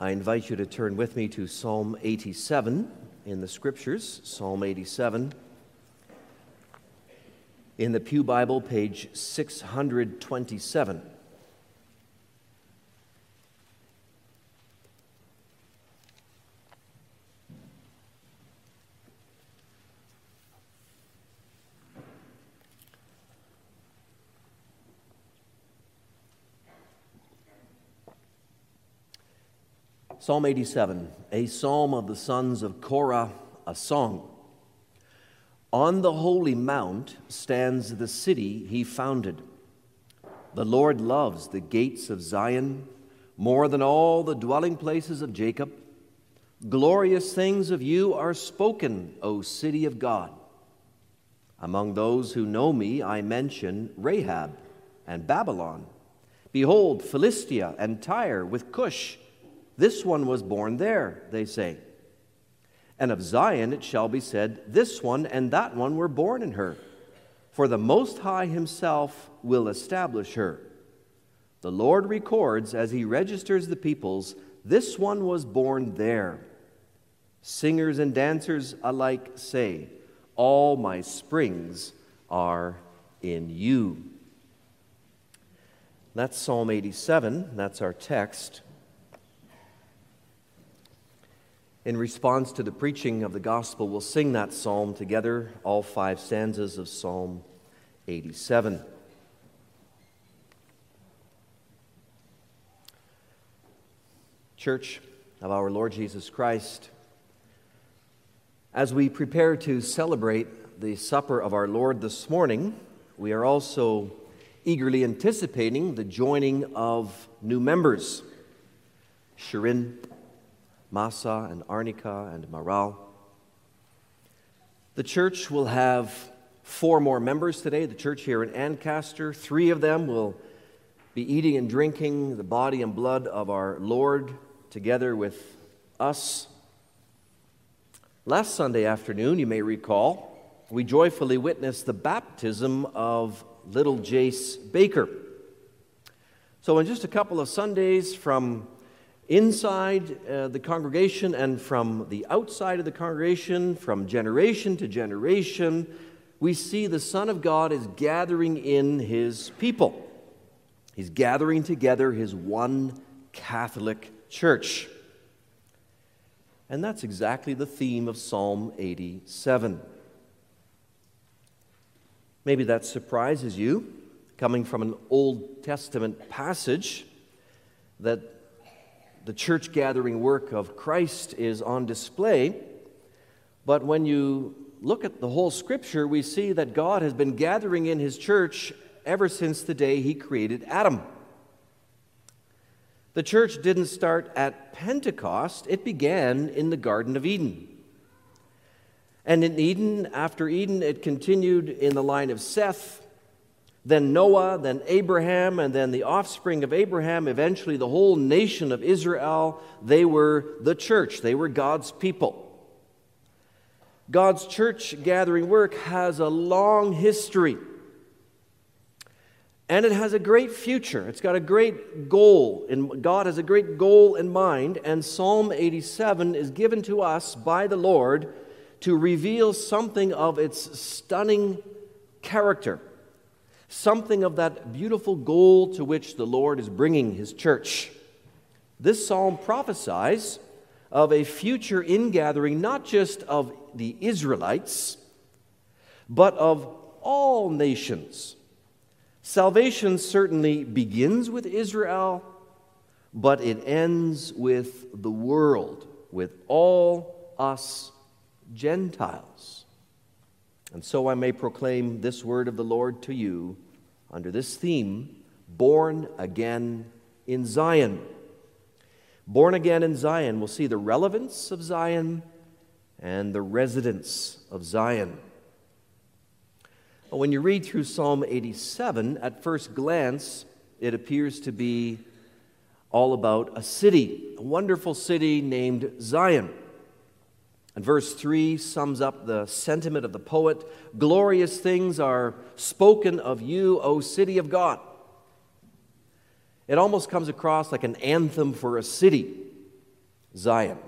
I invite you to turn with me to Psalm 87 in the Scriptures, Psalm 87. In the Pew Bible, page 627. Psalm 87, a psalm of the sons of Korah, a song. On the holy mount stands the city he founded. The Lord loves the gates of Zion more than all the dwelling places of Jacob. Glorious things of you are spoken, O city of God. Among those who know me, I mention Rahab and Babylon. Behold, Philistia and Tyre with Cush this one was born there, they say. And of Zion it shall be said, This one and that one were born in her. For the Most High Himself will establish her. The Lord records as He registers the peoples, This one was born there. Singers and dancers alike say, All my springs are in you. That's Psalm 87. That's our text. In response to the preaching of the gospel, we'll sing that psalm together, all five stanzas of Psalm 87. Church of our Lord Jesus Christ, as we prepare to celebrate the supper of our Lord this morning, we are also eagerly anticipating the joining of new members. Shirin Masa and Arnica and Maral. The church will have four more members today, the church here in Ancaster. Three of them will be eating and drinking the body and blood of our Lord together with us. Last Sunday afternoon, you may recall, we joyfully witnessed the baptism of little Jace Baker. So, in just a couple of Sundays from inside uh, the congregation and from the outside of the congregation, from generation to generation, we see the Son of God is gathering in his people. He's gathering together his one Catholic church. And that's exactly the theme of Psalm 87. Maybe that surprises you, coming from an Old Testament passage, that the church gathering work of Christ is on display. But when you look at the whole scripture, we see that God has been gathering in his church ever since the day he created Adam. The church didn't start at Pentecost, it began in the Garden of Eden. And in Eden, after Eden, it continued in the line of Seth, then Noah, then Abraham, and then the offspring of Abraham, eventually the whole nation of Israel. They were the church, they were God's people. God's church gathering work has a long history. And it has a great future. It's got a great goal. And God has a great goal in mind. And Psalm 87 is given to us by the Lord to reveal something of its stunning character something of that beautiful goal to which the Lord is bringing his church. This psalm prophesies of a future ingathering not just of the Israelites, but of all nations. Salvation certainly begins with Israel, but it ends with the world, with all us Gentiles. And so I may proclaim this word of the Lord to you under this theme Born Again in Zion. Born Again in Zion, we'll see the relevance of Zion and the residence of Zion. When you read through Psalm 87, at first glance, it appears to be all about a city, a wonderful city named Zion. And verse 3 sums up the sentiment of the poet Glorious things are spoken of you, O city of God. It almost comes across like an anthem for a city. Zion.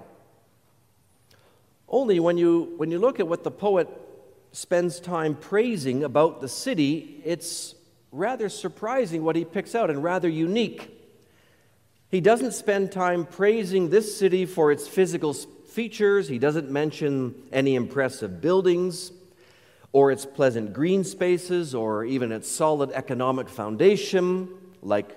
Only when you, when you look at what the poet spends time praising about the city, it's rather surprising what he picks out and rather unique. He doesn't spend time praising this city for its physical features, he doesn't mention any impressive buildings or its pleasant green spaces or even its solid economic foundation, like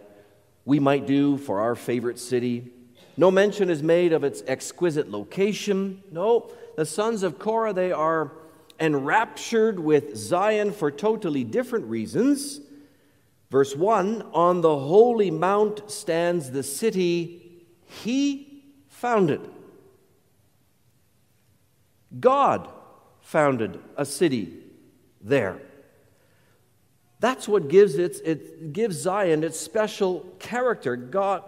we might do for our favorite city. No mention is made of its exquisite location. No, the sons of Korah, they are enraptured with Zion for totally different reasons. Verse 1 On the holy mount stands the city he founded. God founded a city there. That's what gives it, it gives Zion its special character. God,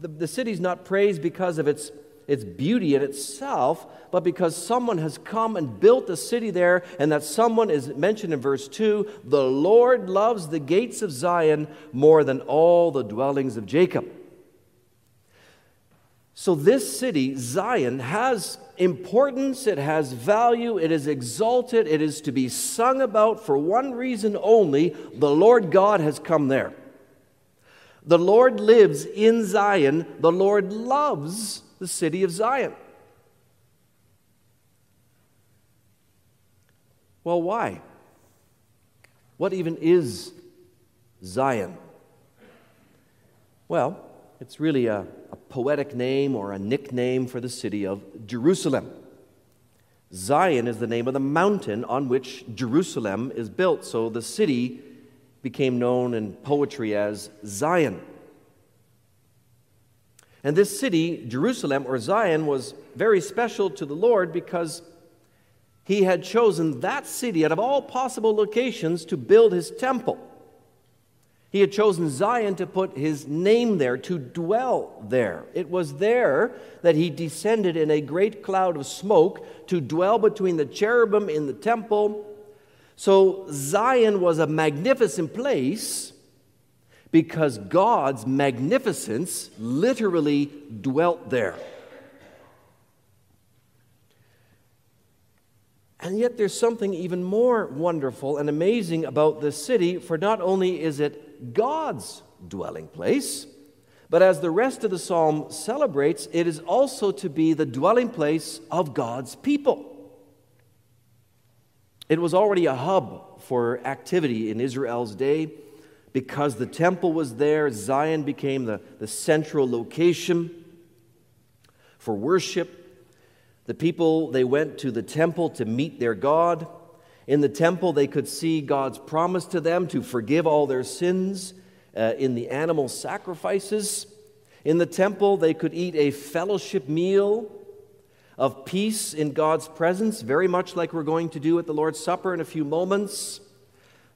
the, the city's not praised because of its, its beauty in itself, but because someone has come and built a city there, and that someone is mentioned in verse 2 the Lord loves the gates of Zion more than all the dwellings of Jacob. So, this city, Zion, has importance, it has value, it is exalted, it is to be sung about for one reason only the Lord God has come there. The Lord lives in Zion, the Lord loves the city of Zion. Well, why? What even is Zion? Well, it's really a a poetic name or a nickname for the city of Jerusalem. Zion is the name of the mountain on which Jerusalem is built, so the city became known in poetry as Zion. And this city, Jerusalem or Zion, was very special to the Lord because he had chosen that city out of all possible locations to build his temple. He had chosen Zion to put his name there, to dwell there. It was there that he descended in a great cloud of smoke to dwell between the cherubim in the temple. So Zion was a magnificent place because God's magnificence literally dwelt there. And yet, there's something even more wonderful and amazing about this city, for not only is it God's dwelling place. But as the rest of the psalm celebrates, it is also to be the dwelling place of God's people. It was already a hub for activity in Israel's day. Because the temple was there, Zion became the, the central location for worship. The people, they went to the temple to meet their God. In the temple, they could see God's promise to them to forgive all their sins uh, in the animal sacrifices. In the temple, they could eat a fellowship meal of peace in God's presence, very much like we're going to do at the Lord's Supper in a few moments.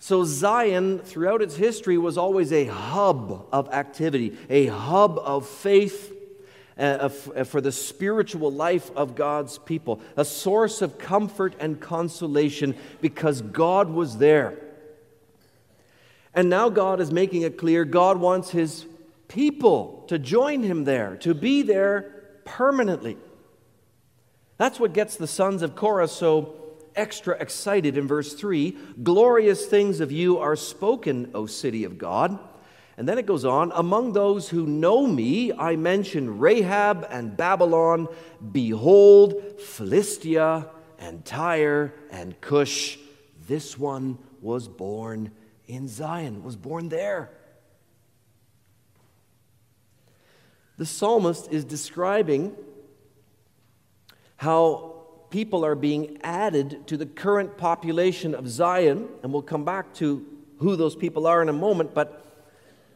So, Zion, throughout its history, was always a hub of activity, a hub of faith uh, for the spiritual life of God's people, a source of comfort and consolation because God was there. And now God is making it clear God wants his people to join him there, to be there permanently. That's what gets the sons of Korah so extra excited in verse 3 Glorious things of you are spoken, O city of God. And then it goes on Among those who know me, I mention Rahab and Babylon. Behold, Philistia and Tyre and Cush. This one was born in Zion, was born there. The psalmist is describing how people are being added to the current population of Zion, and we'll come back to who those people are in a moment, but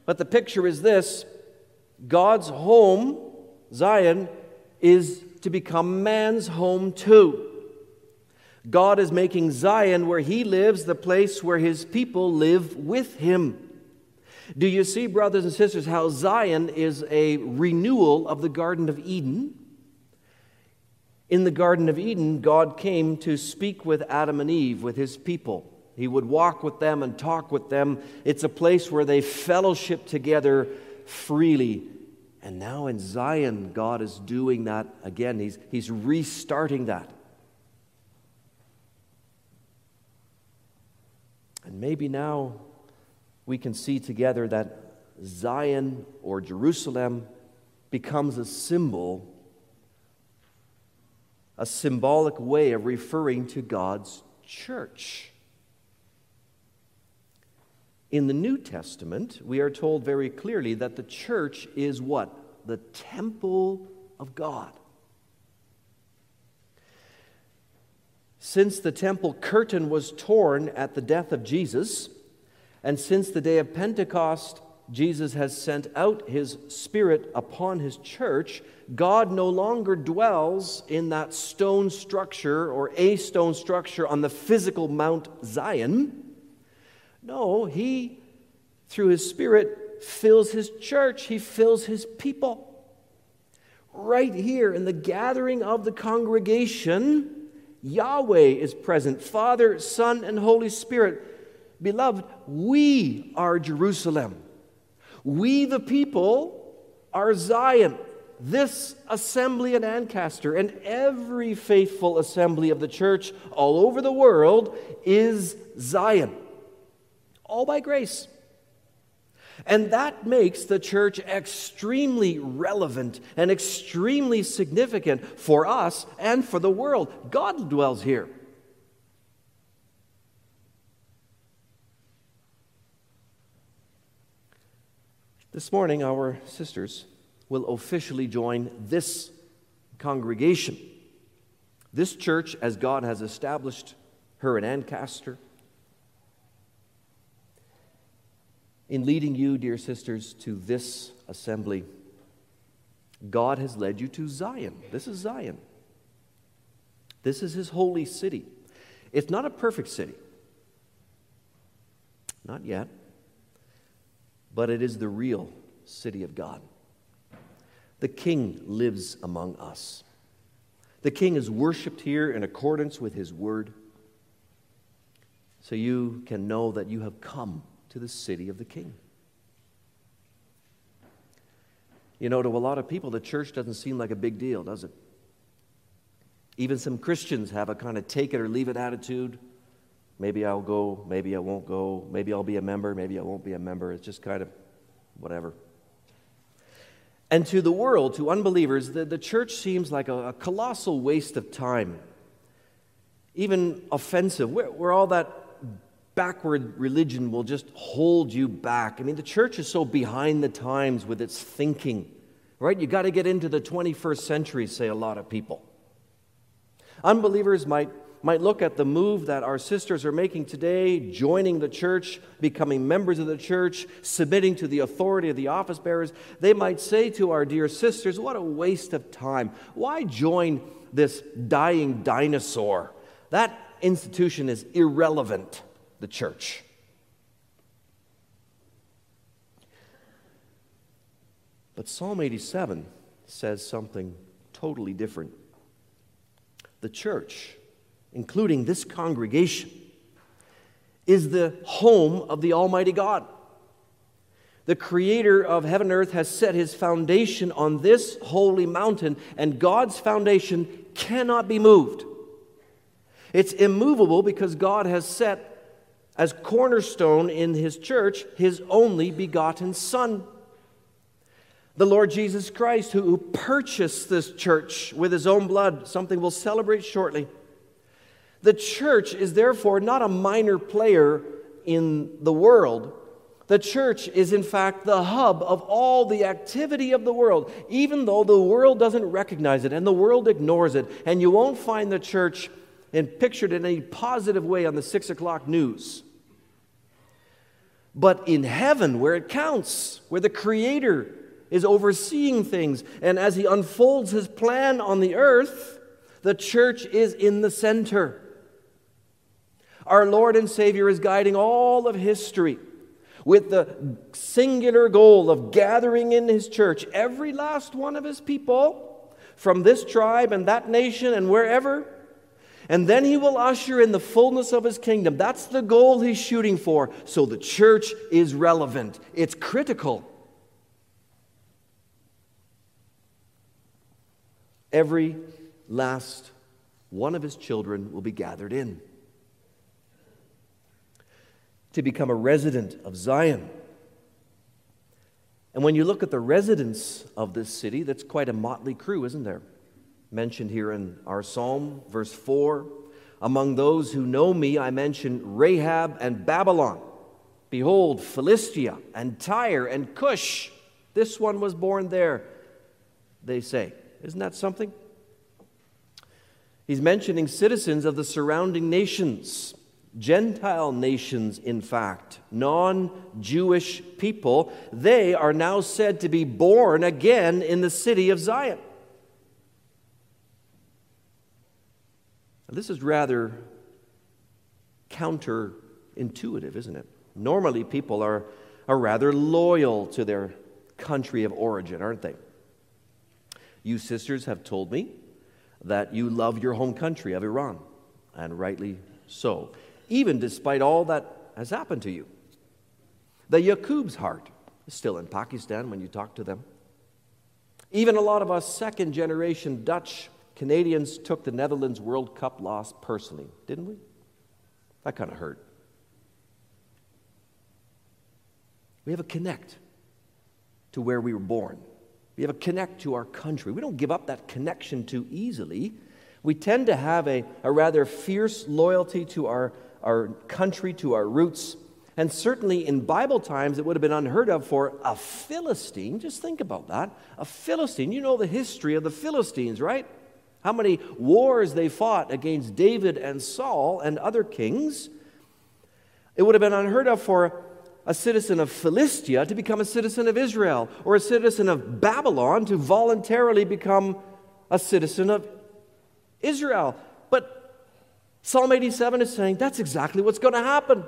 but the picture is this God's home, Zion, is to become man's home too. God is making Zion, where He lives, the place where His people live with Him. Do you see, brothers and sisters, how Zion is a renewal of the Garden of Eden? In the Garden of Eden, God came to speak with Adam and Eve, with His people. He would walk with them and talk with them. It's a place where they fellowship together freely And now in Zion, God is doing that again. He's, he's restarting that. And maybe now we can see together that Zion or Jerusalem becomes a symbol, a symbolic way of referring to God's church. In the New Testament, we are told very clearly that the church is what? The temple of God. Since the temple curtain was torn at the death of Jesus, and since the day of Pentecost, Jesus has sent out his Spirit upon his church, God no longer dwells in that stone structure or a stone structure on the physical Mount Zion. No, he, through his Spirit, fills his church, he fills his people. Right here in the gathering of the congregation, Yahweh is present Father, Son, and Holy Spirit. Beloved, we are Jerusalem. We, the people, are Zion. This assembly in Ancaster and every faithful assembly of the church all over the world is Zion all by grace. And that makes the church extremely relevant and extremely significant for us and for the world. God dwells here. This morning, our sisters will officially join this congregation, this church as God has established her in Ancaster in leading you, dear sisters, to this assembly, God has led you to Zion. This is Zion. This is his holy city. It's not a perfect city, not yet, but it is the real city of God. The king lives among us. The king is worshiped here in accordance with his word. So you can know that you have come to the city of the king. You know, to a lot of people, the church doesn't seem like a big deal, does it? Even some Christians have a kind of take it or leave it attitude. Maybe I'll go, maybe I won't go, maybe I'll be a member, maybe I won't be a member. It's just kind of whatever. And to the world, to unbelievers, the, the church seems like a, a colossal waste of time, even offensive. We're, we're all that backward religion will just hold you back. I mean, the church is so behind the times with its thinking, right? You got to get into the 21st century, say a lot of people. Unbelievers might, might look at the move that our sisters are making today, joining the church, becoming members of the church, submitting to the authority of the office bearers. They might say to our dear sisters, What a waste of time. Why join this dying dinosaur? That institution is irrelevant the church. But Psalm 87 says something totally different. The church, including this congregation, is the home of the Almighty God. The creator of heaven and earth has set his foundation on this holy mountain, and God's foundation cannot be moved. It's immovable because God has set as cornerstone in his church, his only begotten Son. The Lord Jesus Christ, who purchased this church with his own blood, something we'll celebrate shortly. The church is therefore not a minor player in the world. The church is, in fact, the hub of all the activity of the world, even though the world doesn't recognize it and the world ignores it. And you won't find the church and pictured in a positive way on the six o'clock news. But in heaven, where it counts, where the Creator is overseeing things, and as He unfolds His plan on the earth, the church is in the center. Our Lord and Savior is guiding all of history with the singular goal of gathering in His church every last one of His people from this tribe and that nation and wherever and then he will usher in the fullness of his kingdom. That's the goal he's shooting for. So the church is relevant, it's critical. Every last one of his children will be gathered in to become a resident of Zion. And when you look at the residents of this city, that's quite a motley crew, isn't there? Mentioned here in our psalm, verse 4 Among those who know me, I mention Rahab and Babylon. Behold, Philistia and Tyre and Cush. This one was born there, they say. Isn't that something? He's mentioning citizens of the surrounding nations. Gentile nations, in fact, non Jewish people, they are now said to be born again in the city of Zion. This is rather counterintuitive, isn't it? Normally, people are, are rather loyal to their country of origin, aren't they? You sisters have told me that you love your home country of Iran, and rightly so even despite all that has happened to you. The Yaqub's heart is still in Pakistan when you talk to them. Even a lot of us second generation Dutch Canadians took the Netherlands World Cup loss personally, didn't we? That kind of hurt. We have a connect to where we were born. We have a connect to our country. We don't give up that connection too easily. We tend to have a, a rather fierce loyalty to our our country, to our roots. And certainly in Bible times, it would have been unheard of for a Philistine. Just think about that. A Philistine. You know the history of the Philistines, right? How many wars they fought against David and Saul and other kings. It would have been unheard of for a citizen of Philistia to become a citizen of Israel, or a citizen of Babylon to voluntarily become a citizen of Israel. But Psalm 87 is saying that's exactly what's going to happen.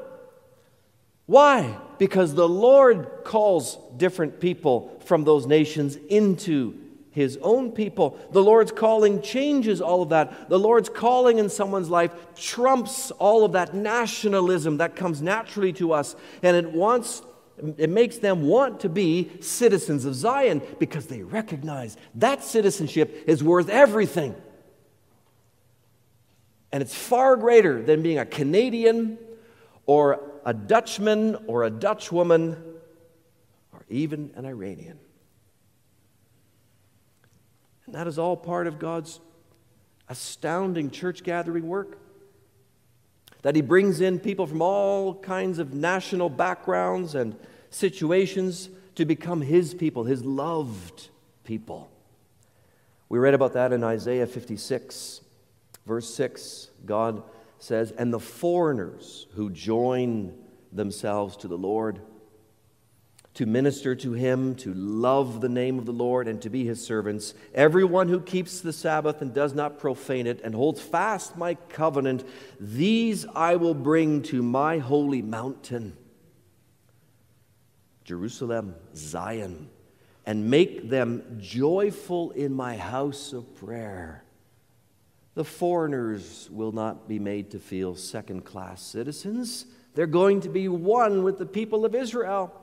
Why? Because the Lord calls different people from those nations into his own people. The Lord's calling changes all of that. The Lord's calling in someone's life trumps all of that nationalism that comes naturally to us. And it wants it makes them want to be citizens of Zion because they recognize that citizenship is worth everything. And it's far greater than being a Canadian or a Dutchman or a Dutchwoman or even an Iranian. And that is all part of God's astounding church gathering work. That He brings in people from all kinds of national backgrounds and situations to become His people, His loved people. We read about that in Isaiah 56. Verse 6, God says, And the foreigners who join themselves to the Lord, to minister to him, to love the name of the Lord, and to be his servants, everyone who keeps the Sabbath and does not profane it, and holds fast my covenant, these I will bring to my holy mountain, Jerusalem, Zion, and make them joyful in my house of prayer. The foreigners will not be made to feel second class citizens. They're going to be one with the people of Israel.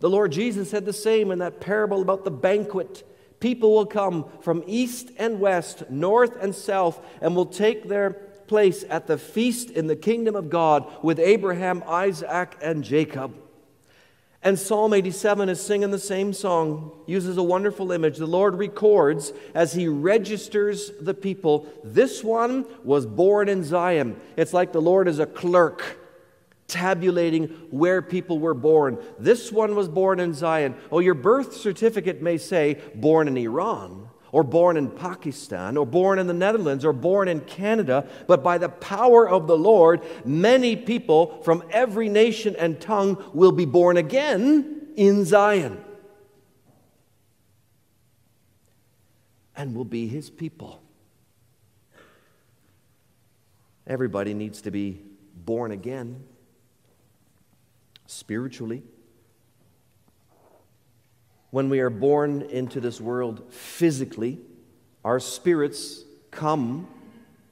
The Lord Jesus said the same in that parable about the banquet. People will come from east and west, north and south, and will take their place at the feast in the kingdom of God with Abraham, Isaac, and Jacob. And Psalm 87 is singing the same song, uses a wonderful image. The Lord records as he registers the people this one was born in Zion. It's like the Lord is a clerk tabulating where people were born. This one was born in Zion. Oh, your birth certificate may say born in Iran or born in Pakistan, or born in the Netherlands, or born in Canada, but by the power of the Lord, many people from every nation and tongue will be born again in Zion and will be his people. Everybody needs to be born again spiritually when we are born into this world physically, our spirits come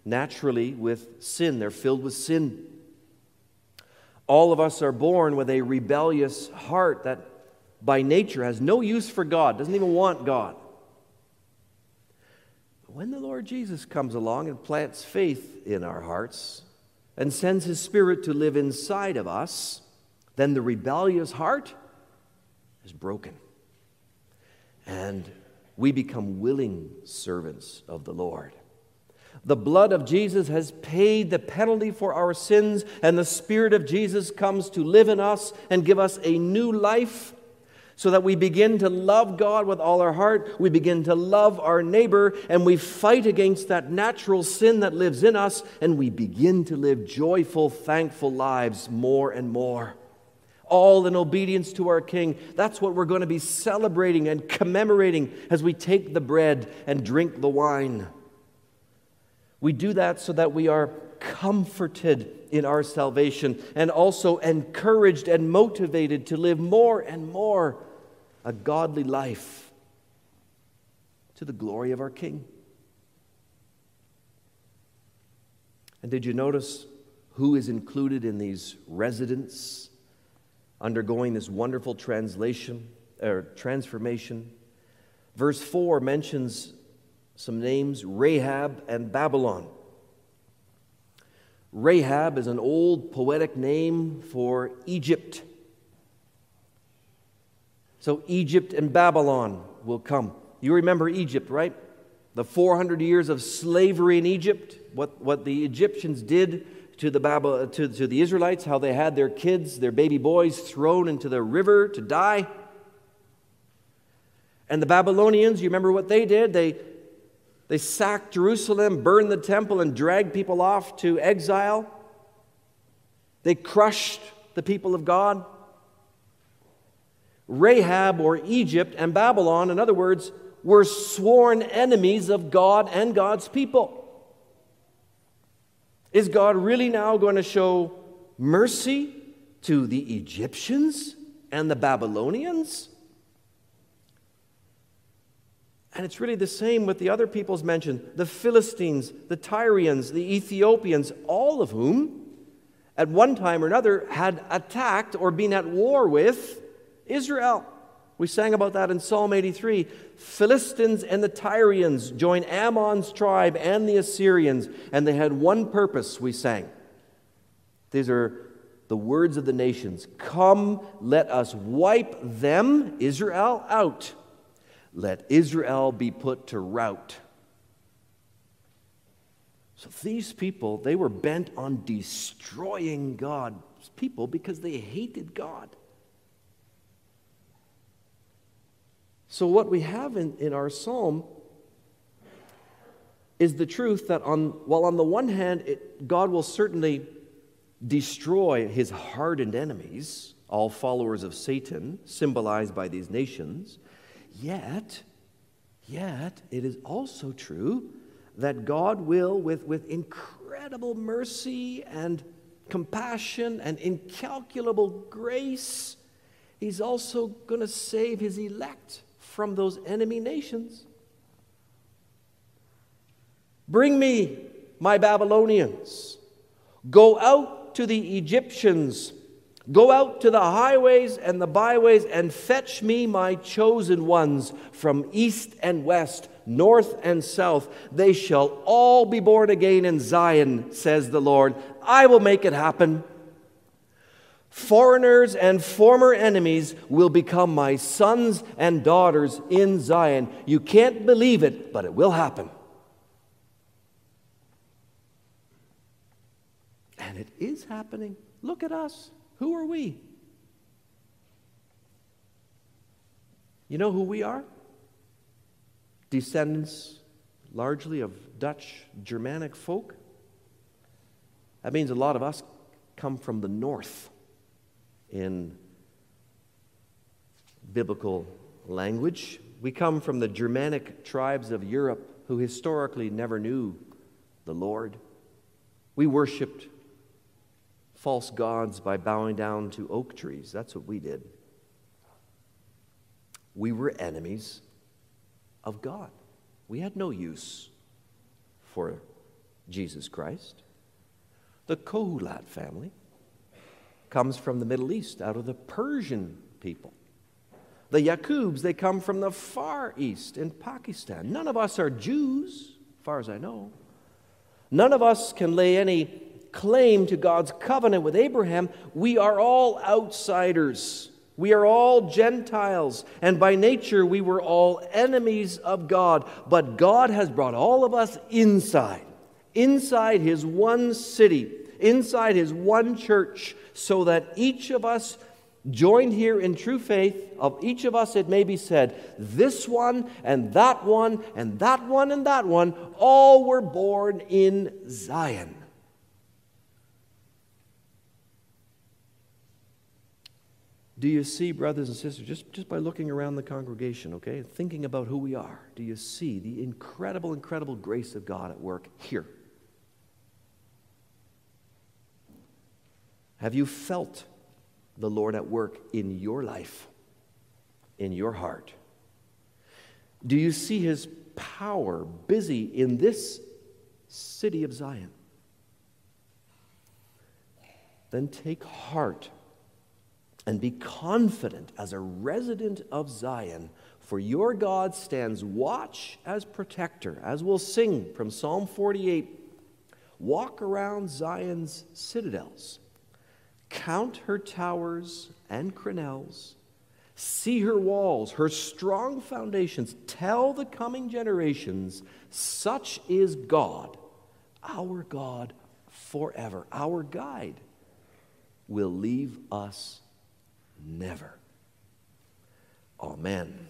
naturally with sin. They're filled with sin. All of us are born with a rebellious heart that by nature has no use for God, doesn't even want God. when the Lord Jesus comes along and plants faith in our hearts and sends his spirit to live inside of us, then the rebellious heart is broken. And we become willing servants of the Lord. The blood of Jesus has paid the penalty for our sins, and the Spirit of Jesus comes to live in us and give us a new life so that we begin to love God with all our heart, we begin to love our neighbor, and we fight against that natural sin that lives in us, and we begin to live joyful, thankful lives more and more. All in obedience to our King. That's what we're going to be celebrating and commemorating as we take the bread and drink the wine. We do that so that we are comforted in our salvation and also encouraged and motivated to live more and more a godly life to the glory of our King. And did you notice who is included in these residents undergoing this wonderful translation or transformation? Verse 4 mentions some names Rahab and Babylon. Rahab is an old poetic name for Egypt. So Egypt and Babylon will come. You remember Egypt, right? The 400 years of slavery in Egypt, what, what the Egyptians did to the, Babel, to, to the Israelites, how they had their kids, their baby boys, thrown into the river to die. And the Babylonians, you remember what they did? They, they sacked Jerusalem, burned the temple, and dragged people off to exile. They crushed the people of God. Rahab or Egypt and Babylon, in other words, were sworn enemies of God and God's people. Is God really now going to show mercy to the Egyptians and the Babylonians? And it's really the same with the other peoples mentioned the Philistines, the Tyrians, the Ethiopians, all of whom, at one time or another, had attacked or been at war with Israel. We sang about that in Psalm 83. Philistines and the Tyrians joined Ammon's tribe and the Assyrians, and they had one purpose, we sang. These are the words of the nations Come, let us wipe them, Israel, out let Israel be put to rout. So these people, they were bent on destroying God's people because they hated God. So, what we have in, in our psalm is the truth that, on, while on the one hand, it, God will certainly destroy his hardened enemies, all followers of Satan, symbolized by these nations, Yet, yet, it is also true that God will, with, with incredible mercy and compassion and incalculable grace, He's also going to save His elect from those enemy nations. Bring me my Babylonians. Go out to the Egyptians Go out to the highways and the byways and fetch me my chosen ones from east and west, north and south. They shall all be born again in Zion, says the Lord. I will make it happen. Foreigners and former enemies will become my sons and daughters in Zion. You can't believe it, but it will happen. And it is happening. Look at us. Who are we? You know who we are? Descendants largely of Dutch Germanic folk. That means a lot of us come from the north in biblical language. We come from the Germanic tribes of Europe who historically never knew the Lord. We worshiped false gods by bowing down to oak trees. That's what we did. We were enemies of God. We had no use for Jesus Christ. The Kohulat family comes from the Middle East, out of the Persian people. The Yakubs, they come from the Far East in Pakistan. None of us are Jews. As far as I know. None of us can lay any claim to God's covenant with Abraham. We are all outsiders. We are all Gentiles, and by nature we were all enemies of God. But God has brought all of us inside, inside His one city, inside His one church, so that each of us joined here in true faith, of each of us it may be said, this one and that one and that one and that one, all were born in Zion. Do you see, brothers and sisters, just, just by looking around the congregation, okay, thinking about who we are, do you see the incredible, incredible grace of God at work here? Have you felt the Lord at work in your life, in your heart? Do you see his power busy in this city of Zion? Then take heart and be confident as a resident of Zion, for your God stands watch as protector, as we'll sing from Psalm 48. Walk around Zion's citadels Count her towers and crenelles. See her walls, her strong foundations. Tell the coming generations, such is God, our God forever. Our guide will leave us never. Amen.